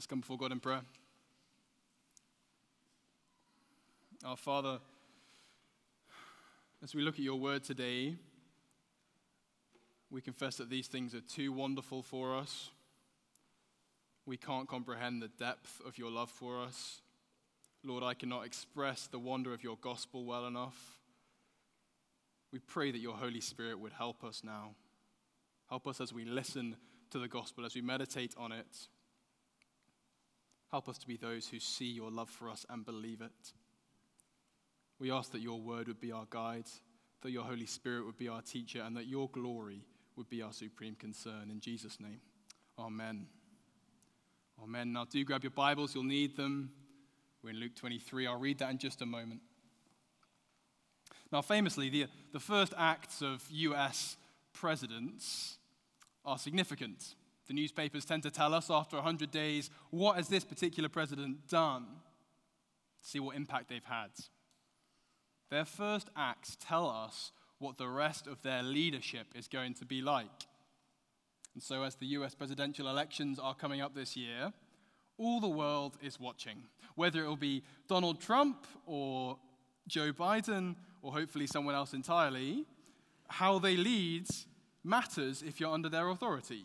Let's come before God in prayer. Our Father, as we look at your word today, we confess that these things are too wonderful for us. We can't comprehend the depth of your love for us. Lord, I cannot express the wonder of your gospel well enough. We pray that your Holy Spirit would help us now. Help us as we listen to the gospel, as we meditate on it. Help us to be those who see your love for us and believe it. We ask that your word would be our guide, that your Holy Spirit would be our teacher, and that your glory would be our supreme concern. In Jesus' name, amen. Amen. Now, do grab your Bibles, you'll need them. We're in Luke 23. I'll read that in just a moment. Now, famously, the, the first acts of US presidents are significant. The newspapers tend to tell us after 100 days, what has this particular president done? See what impact they've had. Their first acts tell us what the rest of their leadership is going to be like. And so, as the US presidential elections are coming up this year, all the world is watching. Whether it will be Donald Trump or Joe Biden or hopefully someone else entirely, how they lead matters if you're under their authority.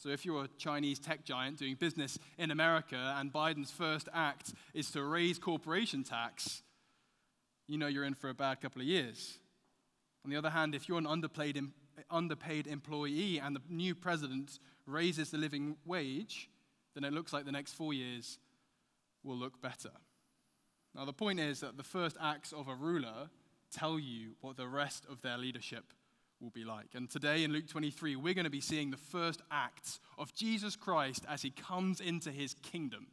So, if you're a Chinese tech giant doing business in America and Biden's first act is to raise corporation tax, you know you're in for a bad couple of years. On the other hand, if you're an underpaid, underpaid employee and the new president raises the living wage, then it looks like the next four years will look better. Now, the point is that the first acts of a ruler tell you what the rest of their leadership will be like. And today in Luke 23, we're going to be seeing the first acts of Jesus Christ as he comes into his kingdom,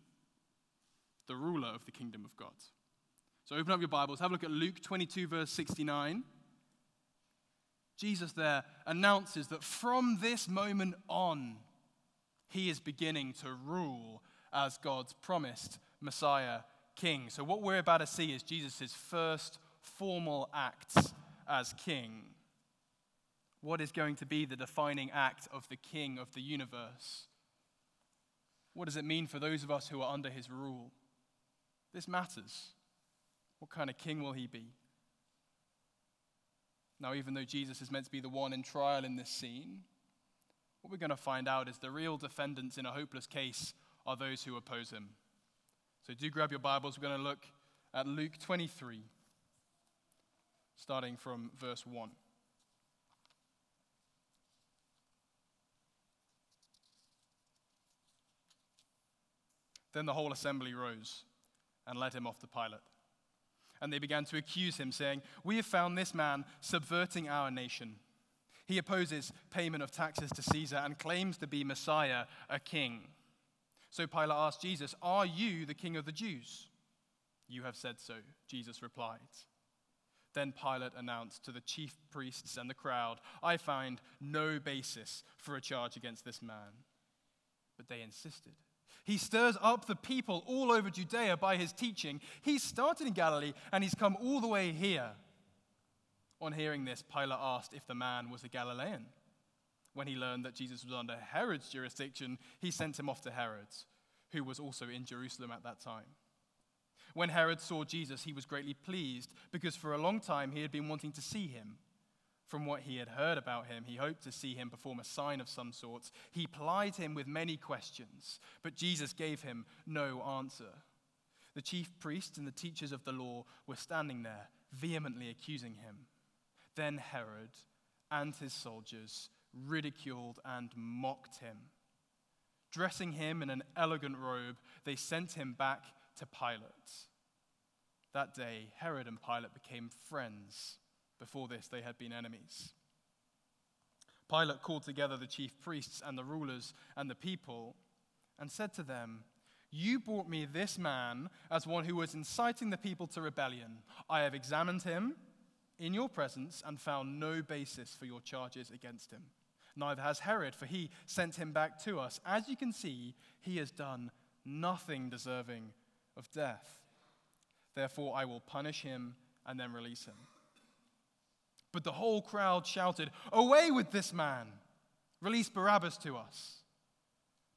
the ruler of the kingdom of God. So open up your Bibles, have a look at Luke 22, verse 69. Jesus there announces that from this moment on, he is beginning to rule as God's promised Messiah king. So, what we're about to see is Jesus' first formal acts as king what is going to be the defining act of the King of the universe? What does it mean for those of us who are under his rule? This matters. What kind of king will he be? Now, even though Jesus is meant to be the one in trial in this scene, what we're going to find out is the real defendants in a hopeless case are those who oppose him. So do grab your Bibles. We're going to look at Luke 23, starting from verse 1. Then the whole assembly rose and led him off to Pilate. And they began to accuse him, saying, We have found this man subverting our nation. He opposes payment of taxes to Caesar and claims to be Messiah, a king. So Pilate asked Jesus, Are you the king of the Jews? You have said so, Jesus replied. Then Pilate announced to the chief priests and the crowd, I find no basis for a charge against this man. But they insisted. He stirs up the people all over Judea by his teaching. He started in Galilee and he's come all the way here. On hearing this, Pilate asked if the man was a Galilean. When he learned that Jesus was under Herod's jurisdiction, he sent him off to Herod, who was also in Jerusalem at that time. When Herod saw Jesus, he was greatly pleased because for a long time he had been wanting to see him. From what he had heard about him, he hoped to see him perform a sign of some sort. He plied him with many questions, but Jesus gave him no answer. The chief priests and the teachers of the law were standing there, vehemently accusing him. Then Herod and his soldiers ridiculed and mocked him. Dressing him in an elegant robe, they sent him back to Pilate. That day, Herod and Pilate became friends. Before this, they had been enemies. Pilate called together the chief priests and the rulers and the people and said to them, You brought me this man as one who was inciting the people to rebellion. I have examined him in your presence and found no basis for your charges against him. Neither has Herod, for he sent him back to us. As you can see, he has done nothing deserving of death. Therefore, I will punish him and then release him. But the whole crowd shouted, Away with this man! Release Barabbas to us.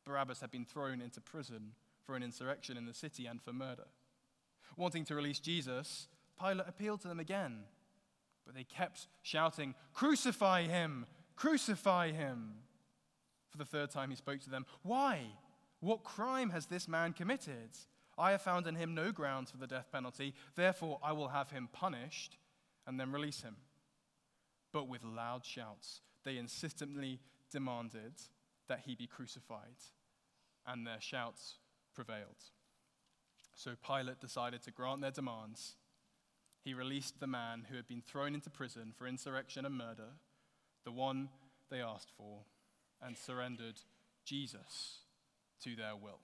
Barabbas had been thrown into prison for an insurrection in the city and for murder. Wanting to release Jesus, Pilate appealed to them again, but they kept shouting, Crucify him! Crucify him! For the third time he spoke to them, Why? What crime has this man committed? I have found in him no grounds for the death penalty, therefore I will have him punished and then release him. But with loud shouts, they insistently demanded that he be crucified, and their shouts prevailed. So Pilate decided to grant their demands. He released the man who had been thrown into prison for insurrection and murder, the one they asked for, and surrendered Jesus to their will.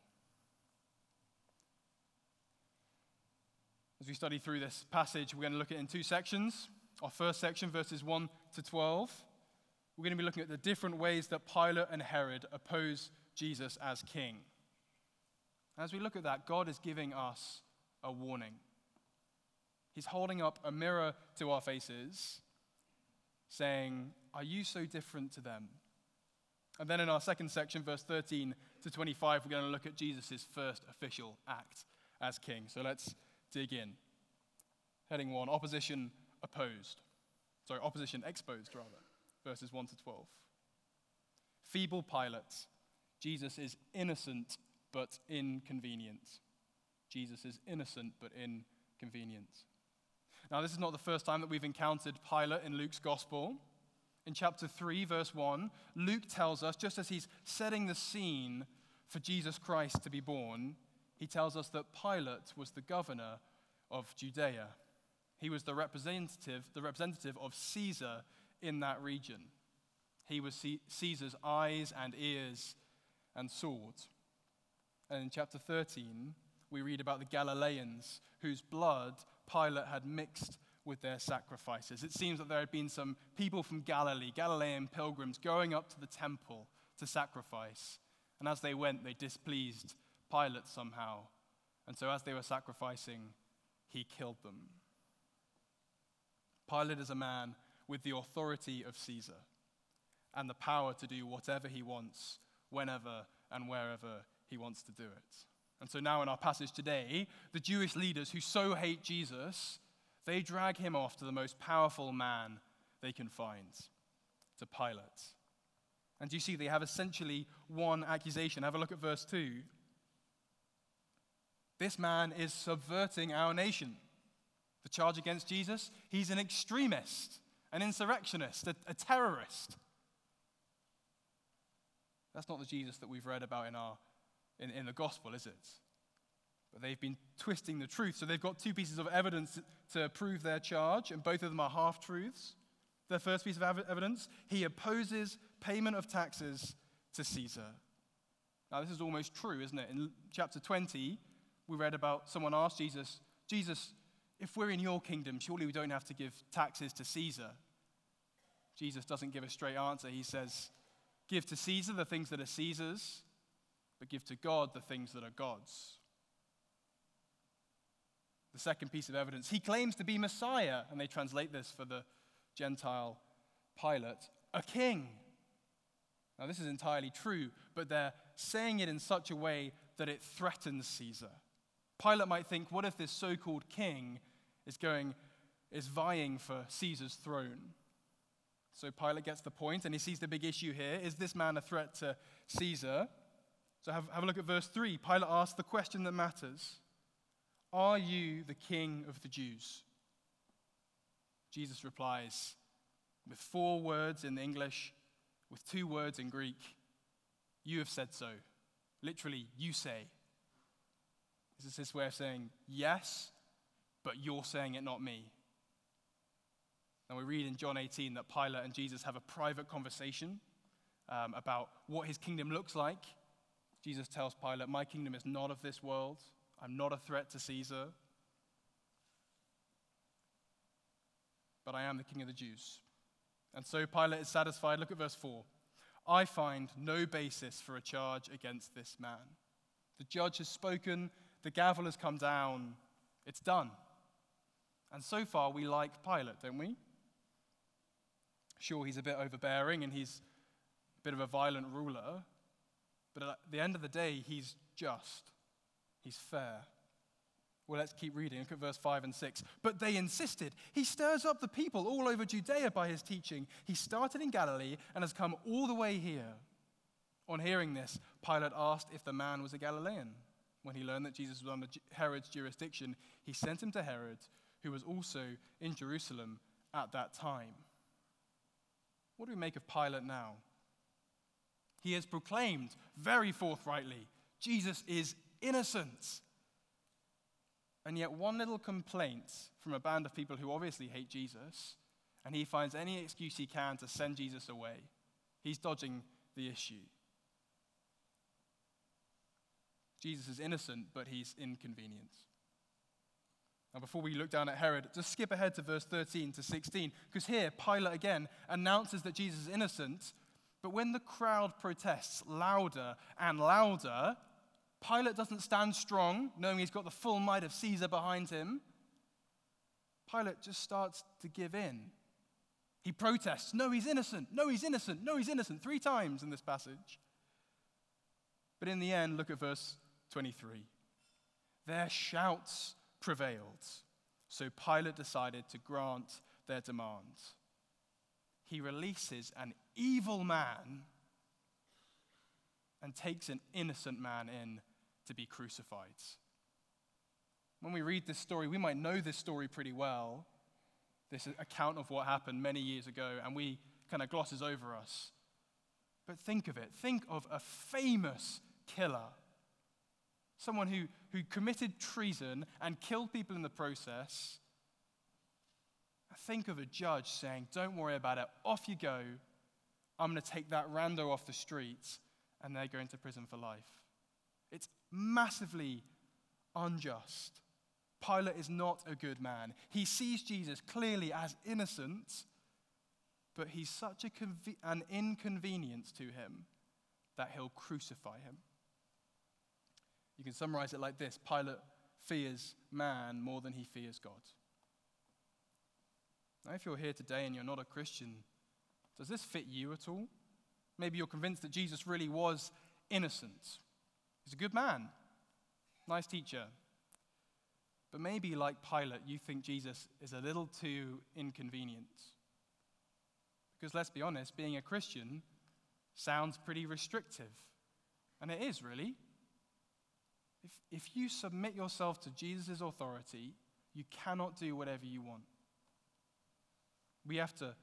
As we study through this passage, we're going to look at it in two sections. Our first section, verses 1 to 12, we're going to be looking at the different ways that Pilate and Herod oppose Jesus as king. As we look at that, God is giving us a warning. He's holding up a mirror to our faces, saying, Are you so different to them? And then in our second section, verse 13 to 25, we're going to look at Jesus' first official act as king. So let's dig in. Heading 1 Opposition opposed. Sorry, opposition exposed, rather. Verses 1 to 12. Feeble Pilate. Jesus is innocent but inconvenient. Jesus is innocent but inconvenient. Now, this is not the first time that we've encountered Pilate in Luke's gospel. In chapter 3, verse 1, Luke tells us, just as he's setting the scene for Jesus Christ to be born, he tells us that Pilate was the governor of Judea. He was the representative, the representative of Caesar in that region. He was Caesar's eyes and ears and sword. And in chapter 13, we read about the Galileans whose blood Pilate had mixed with their sacrifices. It seems that there had been some people from Galilee, Galilean pilgrims, going up to the temple to sacrifice. And as they went, they displeased Pilate somehow. And so, as they were sacrificing, he killed them. Pilate is a man with the authority of Caesar and the power to do whatever he wants, whenever and wherever he wants to do it. And so now in our passage today, the Jewish leaders who so hate Jesus, they drag him off to the most powerful man they can find, to Pilate. And you see, they have essentially one accusation. Have a look at verse 2. This man is subverting our nation. The charge against Jesus, he's an extremist, an insurrectionist, a, a terrorist. That's not the Jesus that we've read about in, our, in, in the gospel, is it? But they've been twisting the truth. So they've got two pieces of evidence to prove their charge, and both of them are half truths. Their first piece of evidence he opposes payment of taxes to Caesar. Now, this is almost true, isn't it? In chapter 20, we read about someone asked Jesus, Jesus, if we're in your kingdom, surely we don't have to give taxes to Caesar. Jesus doesn't give a straight answer. He says, Give to Caesar the things that are Caesar's, but give to God the things that are God's. The second piece of evidence, he claims to be Messiah, and they translate this for the Gentile Pilate, a king. Now, this is entirely true, but they're saying it in such a way that it threatens Caesar. Pilate might think, what if this so called king is going, is vying for Caesar's throne? So Pilate gets the point, and he sees the big issue here. Is this man a threat to Caesar? So have, have a look at verse 3. Pilate asks the question that matters Are you the king of the Jews? Jesus replies with four words in English, with two words in Greek You have said so. Literally, you say. This is his way of saying, Yes, but you're saying it, not me. And we read in John 18 that Pilate and Jesus have a private conversation um, about what his kingdom looks like. Jesus tells Pilate, My kingdom is not of this world. I'm not a threat to Caesar. But I am the king of the Jews. And so Pilate is satisfied. Look at verse 4. I find no basis for a charge against this man. The judge has spoken, the gavel has come down, it's done. And so far, we like Pilate, don't we? Sure, he's a bit overbearing and he's a bit of a violent ruler, but at the end of the day, he's just, he's fair. Well, let's keep reading. Look at verse 5 and 6. But they insisted. He stirs up the people all over Judea by his teaching. He started in Galilee and has come all the way here. On hearing this, Pilate asked if the man was a Galilean. When he learned that Jesus was under Herod's jurisdiction, he sent him to Herod, who was also in Jerusalem at that time. What do we make of Pilate now? He has proclaimed very forthrightly Jesus is innocent. And yet, one little complaint from a band of people who obviously hate Jesus, and he finds any excuse he can to send Jesus away. He's dodging the issue. Jesus is innocent, but he's inconvenienced. Now, before we look down at Herod, just skip ahead to verse 13 to 16, because here Pilate again announces that Jesus is innocent, but when the crowd protests louder and louder, Pilate doesn't stand strong, knowing he's got the full might of Caesar behind him. Pilate just starts to give in. He protests, No, he's innocent. No, he's innocent. No, he's innocent. Three times in this passage. But in the end, look at verse 23. Their shouts prevailed. So Pilate decided to grant their demands. He releases an evil man and takes an innocent man in to be crucified. When we read this story, we might know this story pretty well, this account of what happened many years ago, and we kind of glosses over us. But think of it. Think of a famous killer someone who, who committed treason and killed people in the process, think of a judge saying, Don't worry about it, off you go. I'm going to take that rando off the streets, and they're going to prison for life. It's massively unjust. Pilate is not a good man. He sees Jesus clearly as innocent, but he's such a conve- an inconvenience to him that he'll crucify him. You can summarize it like this Pilate fears man more than he fears God. Now, if you're here today and you're not a Christian, does this fit you at all? Maybe you're convinced that Jesus really was innocent. He's a good man, nice teacher. But maybe, like Pilate, you think Jesus is a little too inconvenient. Because let's be honest, being a Christian sounds pretty restrictive. And it is, really. If, if you submit yourself to Jesus' authority, you cannot do whatever you want. We have to,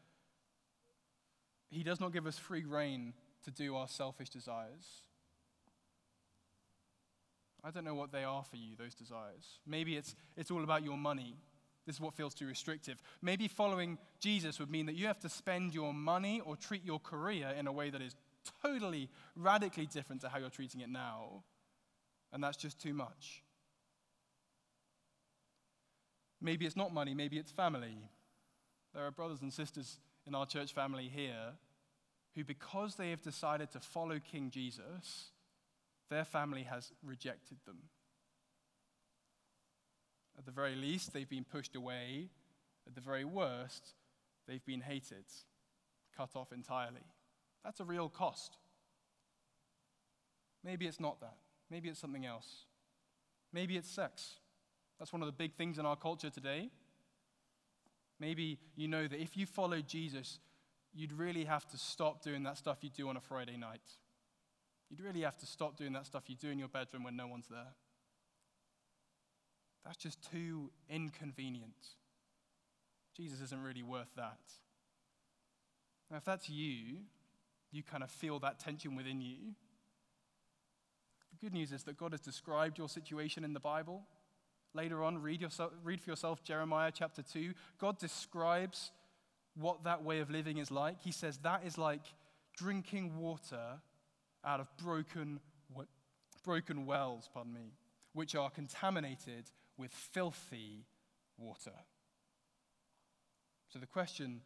He does not give us free rein to do our selfish desires. I don't know what they are for you, those desires. Maybe it's, it's all about your money. This is what feels too restrictive. Maybe following Jesus would mean that you have to spend your money or treat your career in a way that is totally, radically different to how you're treating it now and that's just too much. Maybe it's not money, maybe it's family. There are brothers and sisters in our church family here who, because they have decided to follow King Jesus, their family has rejected them. At the very least, they've been pushed away. At the very worst, they've been hated, cut off entirely. That's a real cost. Maybe it's not that. Maybe it's something else. Maybe it's sex. That's one of the big things in our culture today. Maybe you know that if you follow Jesus, you'd really have to stop doing that stuff you do on a Friday night. You'd really have to stop doing that stuff you do in your bedroom when no one's there. That's just too inconvenient. Jesus isn't really worth that. Now, if that's you, you kind of feel that tension within you. The good news is that God has described your situation in the Bible. Later on, read, yourself, read for yourself Jeremiah chapter 2. God describes what that way of living is like. He says that is like drinking water out of broken, broken wells, pardon me, which are contaminated with filthy water. So the question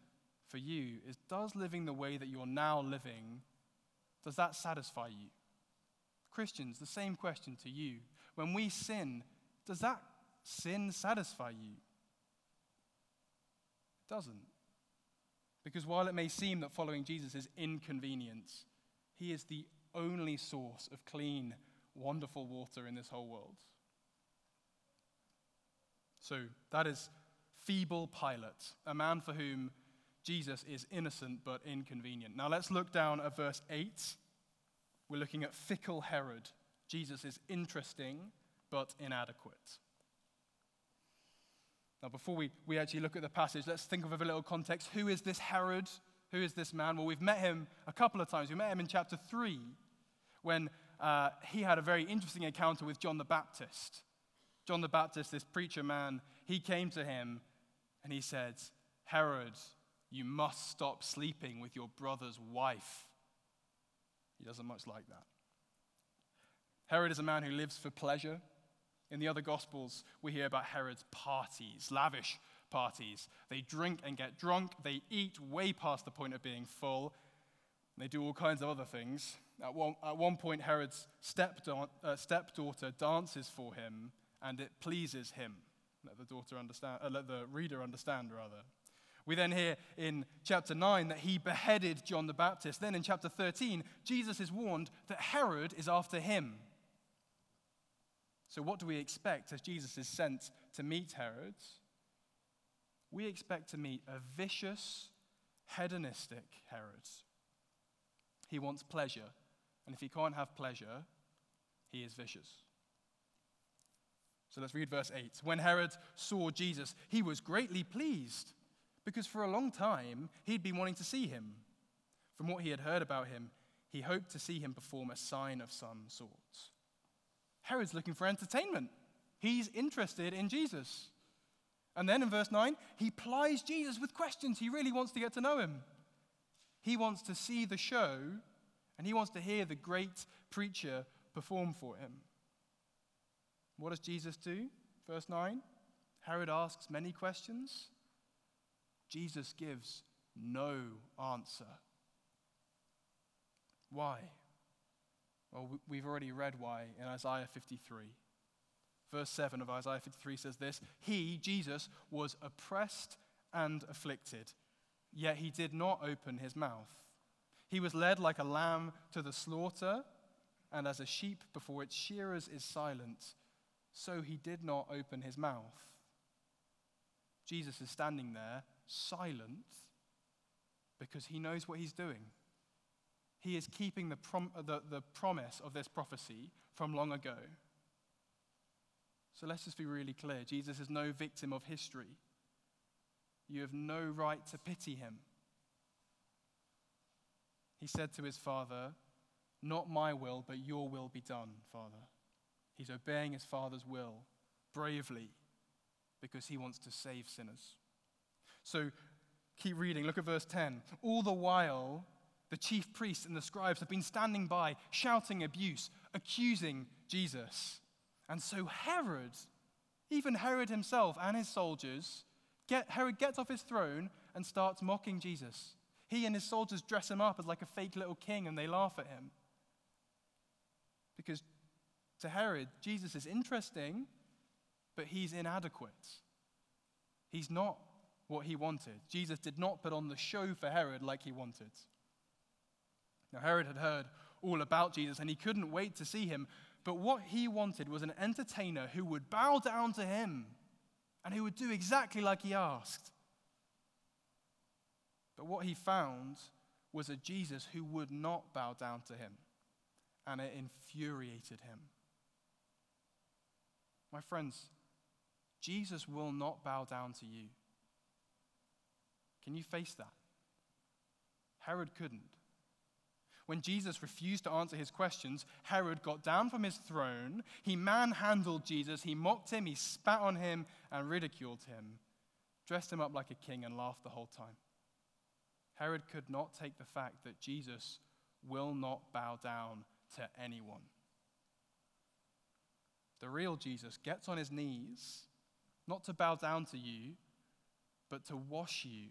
for you is does living the way that you're now living does that satisfy you? Christians, the same question to you. When we sin, does that sin satisfy you? It doesn't. Because while it may seem that following Jesus is inconvenience, he is the only source of clean, wonderful water in this whole world. So that is feeble Pilate, a man for whom Jesus is innocent but inconvenient. Now let's look down at verse 8. We're looking at fickle Herod. Jesus is interesting but inadequate. Now, before we, we actually look at the passage, let's think of a little context. Who is this Herod? Who is this man? Well, we've met him a couple of times. We met him in chapter 3 when uh, he had a very interesting encounter with John the Baptist. John the Baptist, this preacher man, he came to him and he said, Herod, you must stop sleeping with your brother's wife. He doesn't much like that. Herod is a man who lives for pleasure. In the other Gospels, we hear about Herod's parties, lavish parties. They drink and get drunk, they eat way past the point of being full, they do all kinds of other things. At one, at one point, Herod's stepda- uh, stepdaughter dances for him, and it pleases him. Let the daughter understand, uh, let the reader understand, rather. We then hear in chapter 9 that he beheaded John the Baptist. Then in chapter 13, Jesus is warned that Herod is after him. So, what do we expect as Jesus is sent to meet Herod? We expect to meet a vicious, hedonistic Herod. He wants pleasure, and if he can't have pleasure, he is vicious. So let's read verse 8. When Herod saw Jesus, he was greatly pleased because for a long time he'd been wanting to see him. From what he had heard about him, he hoped to see him perform a sign of some sort. Herod's looking for entertainment, he's interested in Jesus. And then in verse 9, he plies Jesus with questions. He really wants to get to know him. He wants to see the show, and he wants to hear the great preacher perform for him. What does Jesus do? Verse 9 Herod asks many questions. Jesus gives no answer. Why? Well, we've already read why in Isaiah 53. Verse 7 of Isaiah 53 says this He, Jesus, was oppressed and afflicted, yet he did not open his mouth. He was led like a lamb to the slaughter, and as a sheep before its shearers is silent, so he did not open his mouth. Jesus is standing there, silent, because he knows what he's doing. He is keeping the, prom- the, the promise of this prophecy from long ago. So let's just be really clear Jesus is no victim of history. You have no right to pity him. He said to his father, Not my will, but your will be done, Father. He's obeying his Father's will bravely because he wants to save sinners. So keep reading. Look at verse 10. All the while, the chief priests and the scribes have been standing by, shouting abuse, accusing Jesus. And so Herod, even Herod himself and his soldiers, get, Herod gets off his throne and starts mocking Jesus. He and his soldiers dress him up as like a fake little king and they laugh at him. Because to Herod, Jesus is interesting, but he's inadequate. He's not what he wanted. Jesus did not put on the show for Herod like he wanted. Now, Herod had heard all about Jesus and he couldn't wait to see him, but what he wanted was an entertainer who would bow down to him and who would do exactly like he asked. But what he found was a Jesus who would not bow down to him, and it infuriated him. My friends, Jesus will not bow down to you. Can you face that? Herod couldn't. When Jesus refused to answer his questions, Herod got down from his throne. He manhandled Jesus. He mocked him. He spat on him and ridiculed him, dressed him up like a king, and laughed the whole time. Herod could not take the fact that Jesus will not bow down to anyone. The real Jesus gets on his knees, not to bow down to you, but to wash you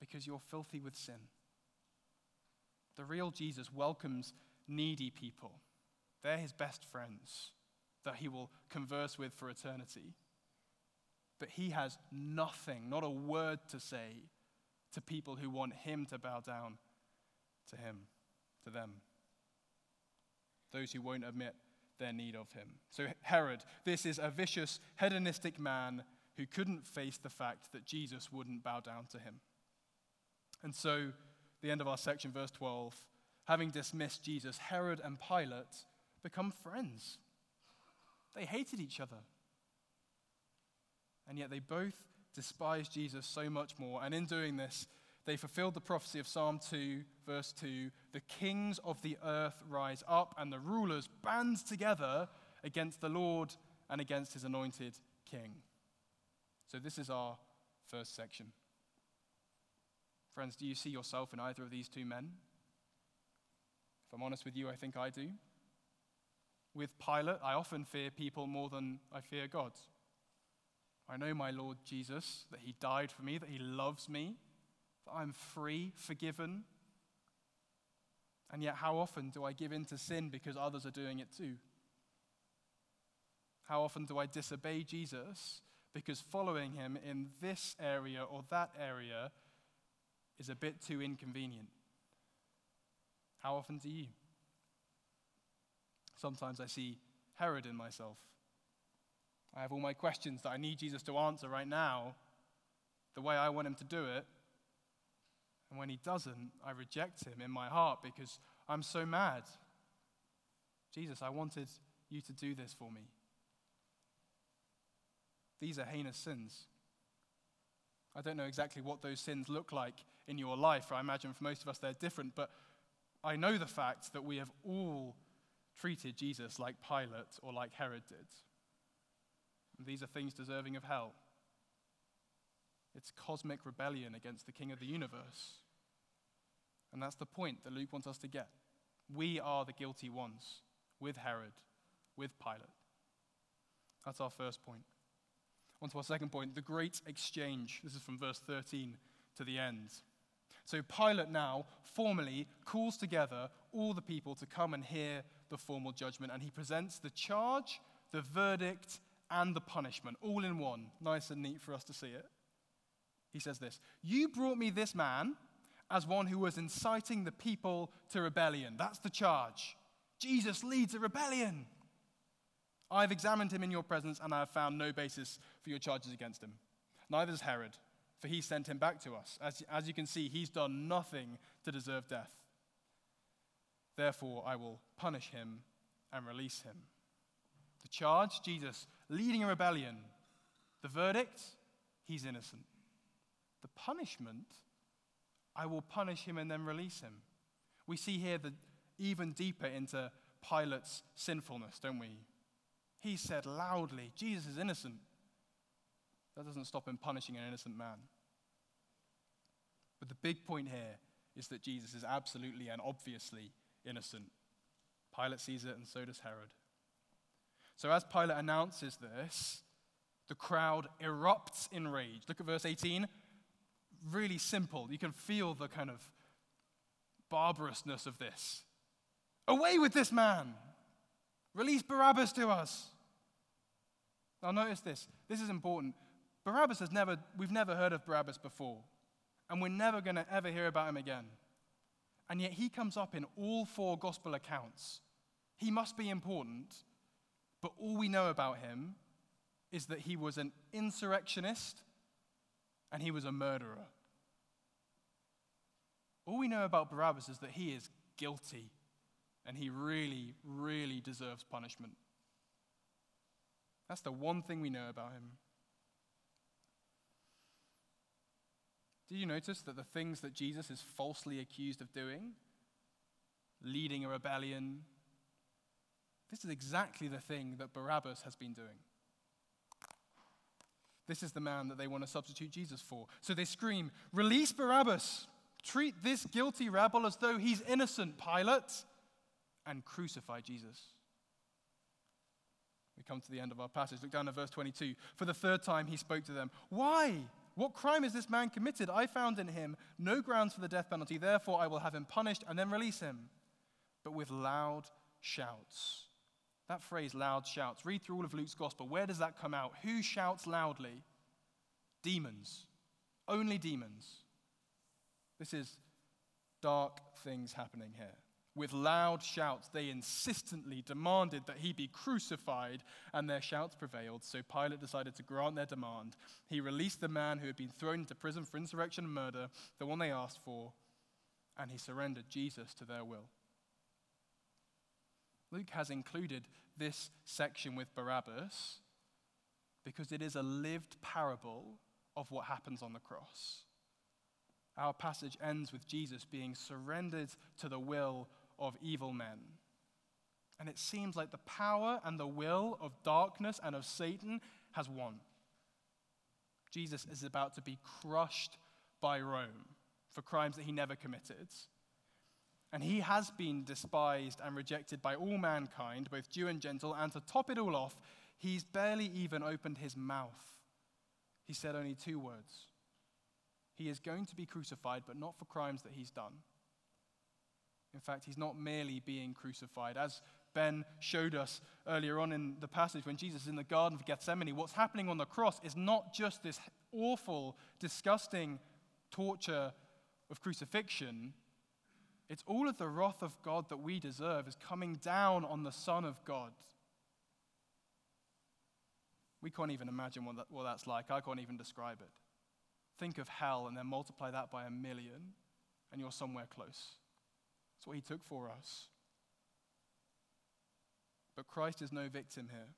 because you're filthy with sin. The real Jesus welcomes needy people. They're his best friends that he will converse with for eternity. But he has nothing, not a word to say to people who want him to bow down to him, to them. those who won't admit their need of him. So, Herod, this is a vicious, hedonistic man who couldn't face the fact that Jesus wouldn't bow down to him. And so, the end of our section, verse 12, having dismissed Jesus, Herod and Pilate become friends. They hated each other. And yet they both despised Jesus so much more. And in doing this, they fulfilled the prophecy of Psalm 2, verse 2 The kings of the earth rise up, and the rulers band together against the Lord and against his anointed king. So, this is our first section. Friends, do you see yourself in either of these two men? If I'm honest with you, I think I do. With Pilate, I often fear people more than I fear God. I know my Lord Jesus, that he died for me, that he loves me, that I'm free, forgiven. And yet, how often do I give in to sin because others are doing it too? How often do I disobey Jesus because following him in this area or that area is a bit too inconvenient? How often do you? Sometimes I see Herod in myself. I have all my questions that I need Jesus to answer right now, the way I want him to do it. And when he doesn't, I reject him in my heart because I'm so mad. Jesus, I wanted you to do this for me. These are heinous sins. I don't know exactly what those sins look like in your life. I imagine for most of us they're different, but I know the fact that we have all treated Jesus like Pilate or like Herod did. And these are things deserving of hell. It's cosmic rebellion against the King of the universe. And that's the point that Luke wants us to get. We are the guilty ones with Herod, with Pilate. That's our first point. On to our second point the great exchange. This is from verse 13 to the end. So Pilate now formally calls together all the people to come and hear the formal judgment, and he presents the charge, the verdict, and the punishment all in one. Nice and neat for us to see it. He says this You brought me this man as one who was inciting the people to rebellion. That's the charge. Jesus leads a rebellion. I've examined him in your presence, and I have found no basis for your charges against him. Neither has Herod, for he sent him back to us. As, as you can see, he's done nothing to deserve death. Therefore, I will punish him and release him. The charge, Jesus leading a rebellion. The verdict, he's innocent. The punishment, I will punish him and then release him. We see here the even deeper into Pilate's sinfulness, don't we? He said loudly, Jesus is innocent. That doesn't stop him punishing an innocent man. But the big point here is that Jesus is absolutely and obviously innocent. Pilate sees it, and so does Herod. So, as Pilate announces this, the crowd erupts in rage. Look at verse 18. Really simple. You can feel the kind of barbarousness of this. Away with this man! Release Barabbas to us. Now, notice this. This is important. Barabbas has never, we've never heard of Barabbas before, and we're never going to ever hear about him again. And yet he comes up in all four gospel accounts. He must be important, but all we know about him is that he was an insurrectionist and he was a murderer. All we know about Barabbas is that he is guilty and he really, really deserves punishment. That's the one thing we know about him. Did you notice that the things that Jesus is falsely accused of doing, leading a rebellion, this is exactly the thing that Barabbas has been doing. This is the man that they want to substitute Jesus for. So they scream, Release Barabbas! Treat this guilty rebel as though he's innocent, Pilate, and crucify Jesus. We come to the end of our passage. Look down at verse 22. For the third time he spoke to them. Why? What crime has this man committed? I found in him no grounds for the death penalty. Therefore, I will have him punished and then release him. But with loud shouts. That phrase, loud shouts, read through all of Luke's gospel. Where does that come out? Who shouts loudly? Demons. Only demons. This is dark things happening here. With loud shouts, they insistently demanded that he be crucified, and their shouts prevailed. So Pilate decided to grant their demand. He released the man who had been thrown into prison for insurrection and murder, the one they asked for, and he surrendered Jesus to their will. Luke has included this section with Barabbas because it is a lived parable of what happens on the cross. Our passage ends with Jesus being surrendered to the will of evil men. And it seems like the power and the will of darkness and of Satan has won. Jesus is about to be crushed by Rome for crimes that he never committed. And he has been despised and rejected by all mankind, both Jew and Gentile. And to top it all off, he's barely even opened his mouth. He said only two words He is going to be crucified, but not for crimes that he's done. In fact, he's not merely being crucified. As Ben showed us earlier on in the passage when Jesus is in the Garden of Gethsemane, what's happening on the cross is not just this awful, disgusting torture of crucifixion. It's all of the wrath of God that we deserve is coming down on the Son of God. We can't even imagine what, that, what that's like. I can't even describe it. Think of hell and then multiply that by a million, and you're somewhere close. That's what he took for us. But Christ is no victim here.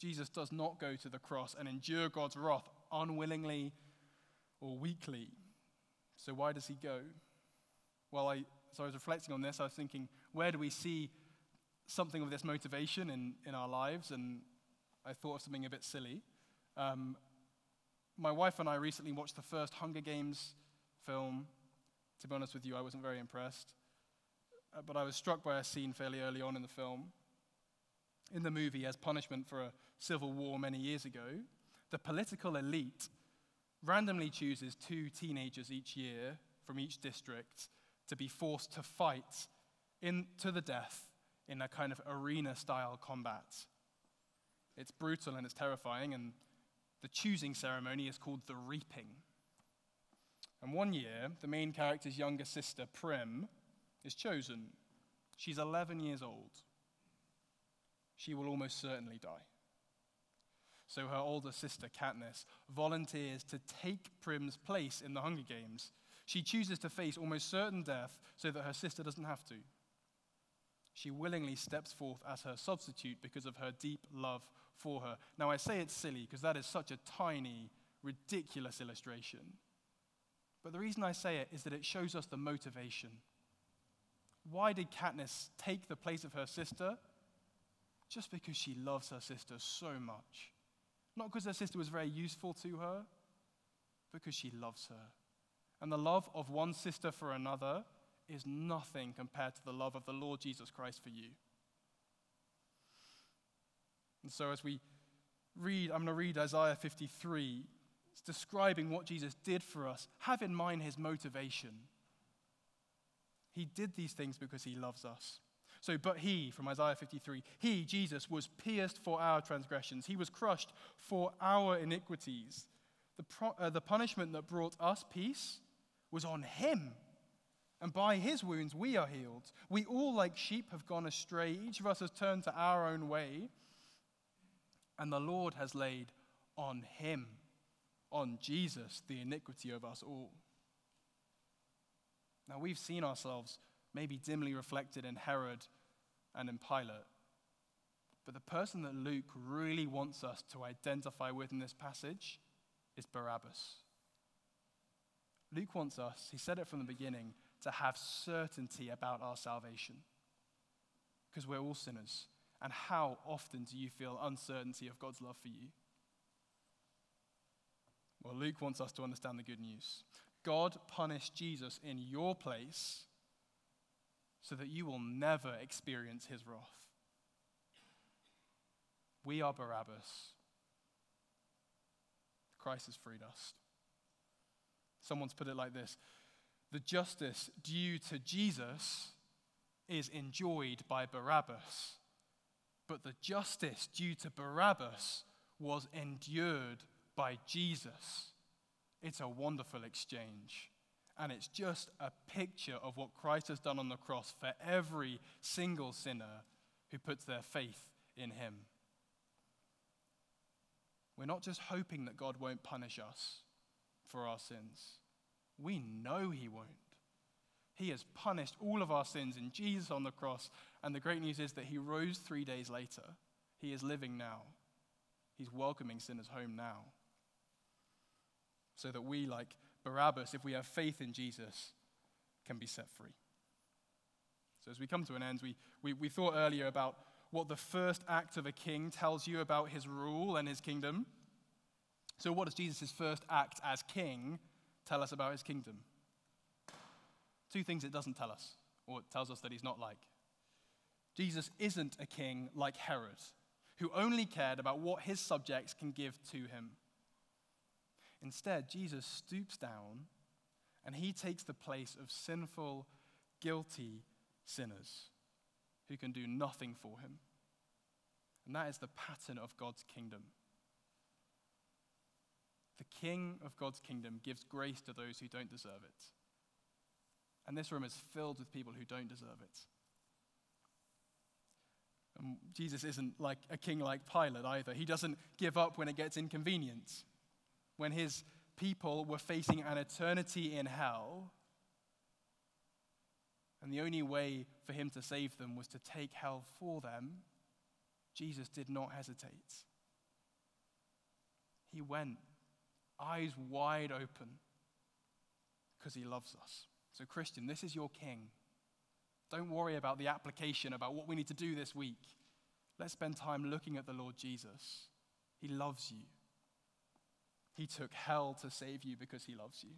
Jesus does not go to the cross and endure God's wrath unwillingly or weakly. So why does he go? Well, I, so I was reflecting on this. I was thinking, where do we see something of this motivation in, in our lives? And I thought of something a bit silly. Um, my wife and I recently watched the first Hunger Games film to be honest with you, I wasn't very impressed. Uh, but I was struck by a scene fairly early on in the film. In the movie, as punishment for a civil war many years ago, the political elite randomly chooses two teenagers each year from each district to be forced to fight in, to the death in a kind of arena style combat. It's brutal and it's terrifying, and the choosing ceremony is called the reaping. And one year, the main character's younger sister, Prim, is chosen. She's 11 years old. She will almost certainly die. So her older sister, Katniss, volunteers to take Prim's place in the Hunger Games. She chooses to face almost certain death so that her sister doesn't have to. She willingly steps forth as her substitute because of her deep love for her. Now, I say it's silly because that is such a tiny, ridiculous illustration. But the reason I say it is that it shows us the motivation. Why did Katniss take the place of her sister? Just because she loves her sister so much. Not because her sister was very useful to her, because she loves her. And the love of one sister for another is nothing compared to the love of the Lord Jesus Christ for you. And so, as we read, I'm going to read Isaiah 53 it's describing what Jesus did for us. Have in mind his motivation. He did these things because he loves us. So, but he, from Isaiah 53, he, Jesus, was pierced for our transgressions, he was crushed for our iniquities. The, pro- uh, the punishment that brought us peace was on him. And by his wounds we are healed. We all, like sheep, have gone astray. Each of us has turned to our own way. And the Lord has laid on him on Jesus the iniquity of us all. Now, we've seen ourselves maybe dimly reflected in Herod and in Pilate. But the person that Luke really wants us to identify with in this passage is Barabbas. Luke wants us, he said it from the beginning, to have certainty about our salvation. Because we're all sinners. And how often do you feel uncertainty of God's love for you? Well, Luke wants us to understand the good news. God punished Jesus in your place so that you will never experience his wrath. We are Barabbas. Christ has freed us. Someone's put it like this The justice due to Jesus is enjoyed by Barabbas, but the justice due to Barabbas was endured by Jesus. It's a wonderful exchange. And it's just a picture of what Christ has done on the cross for every single sinner who puts their faith in him. We're not just hoping that God won't punish us for our sins, we know he won't. He has punished all of our sins in Jesus on the cross, and the great news is that he rose three days later. He is living now. He's welcoming sinners home now. So that we, like Barabbas, if we have faith in Jesus, can be set free. So, as we come to an end, we, we, we thought earlier about what the first act of a king tells you about his rule and his kingdom. So, what does Jesus' first act as king tell us about his kingdom? Two things it doesn't tell us, or it tells us that he's not like. Jesus isn't a king like Herod, who only cared about what his subjects can give to him. Instead, Jesus stoops down and he takes the place of sinful, guilty sinners who can do nothing for him. And that is the pattern of God's kingdom. The king of God's kingdom gives grace to those who don't deserve it. And this room is filled with people who don't deserve it. And Jesus isn't like a king like Pilate either. He doesn't give up when it gets inconvenient. When his people were facing an eternity in hell, and the only way for him to save them was to take hell for them, Jesus did not hesitate. He went, eyes wide open, because he loves us. So, Christian, this is your king. Don't worry about the application, about what we need to do this week. Let's spend time looking at the Lord Jesus. He loves you. He took hell to save you because he loves you.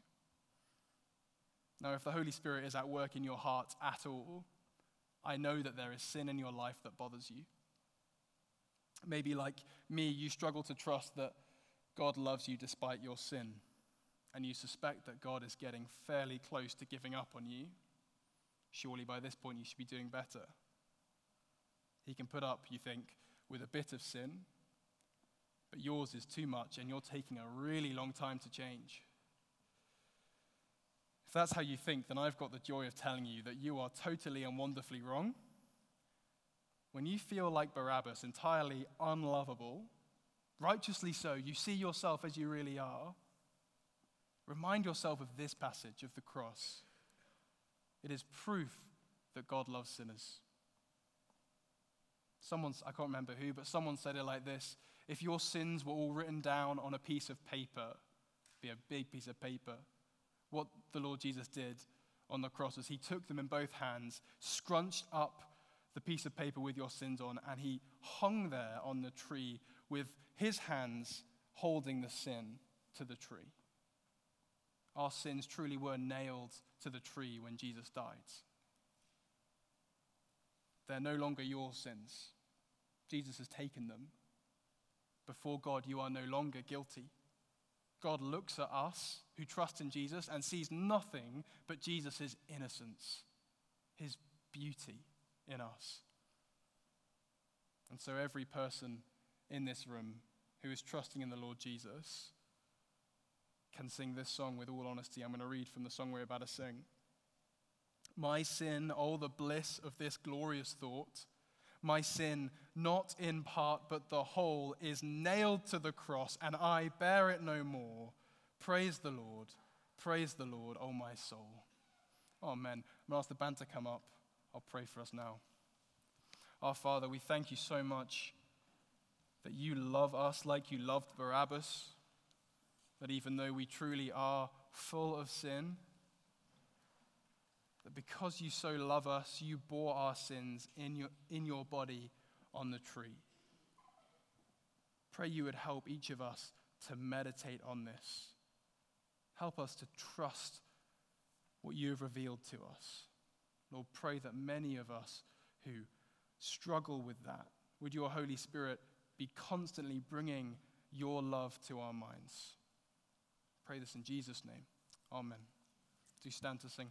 Now, if the Holy Spirit is at work in your heart at all, I know that there is sin in your life that bothers you. Maybe, like me, you struggle to trust that God loves you despite your sin, and you suspect that God is getting fairly close to giving up on you. Surely by this point you should be doing better. He can put up, you think, with a bit of sin, but yours is too much, and you're taking a really long time to change. If that's how you think, then I've got the joy of telling you that you are totally and wonderfully wrong. When you feel like Barabbas, entirely unlovable, righteously so, you see yourself as you really are, remind yourself of this passage of the cross. It is proof that God loves sinners. Someone's, I can't remember who, but someone said it like this If your sins were all written down on a piece of paper, be a big piece of paper, what the Lord Jesus did on the cross was he took them in both hands, scrunched up the piece of paper with your sins on, and he hung there on the tree with his hands holding the sin to the tree. Our sins truly were nailed to the tree when Jesus died. They're no longer your sins. Jesus has taken them. Before God, you are no longer guilty. God looks at us who trust in Jesus and sees nothing but Jesus' innocence, his beauty in us. And so, every person in this room who is trusting in the Lord Jesus can sing this song with all honesty. I'm going to read from the song we're about to sing. My sin, oh, the bliss of this glorious thought. My sin, not in part, but the whole, is nailed to the cross, and I bear it no more. Praise the Lord. Praise the Lord, oh my soul. Amen. I'm going to ask the band to come up. I'll pray for us now. Our Father, we thank you so much that you love us like you loved Barabbas, that even though we truly are full of sin, that because you so love us, you bore our sins in your, in your body on the tree. Pray you would help each of us to meditate on this. Help us to trust what you have revealed to us. Lord, pray that many of us who struggle with that, would your Holy Spirit be constantly bringing your love to our minds. Pray this in Jesus' name. Amen. Do you stand to sing.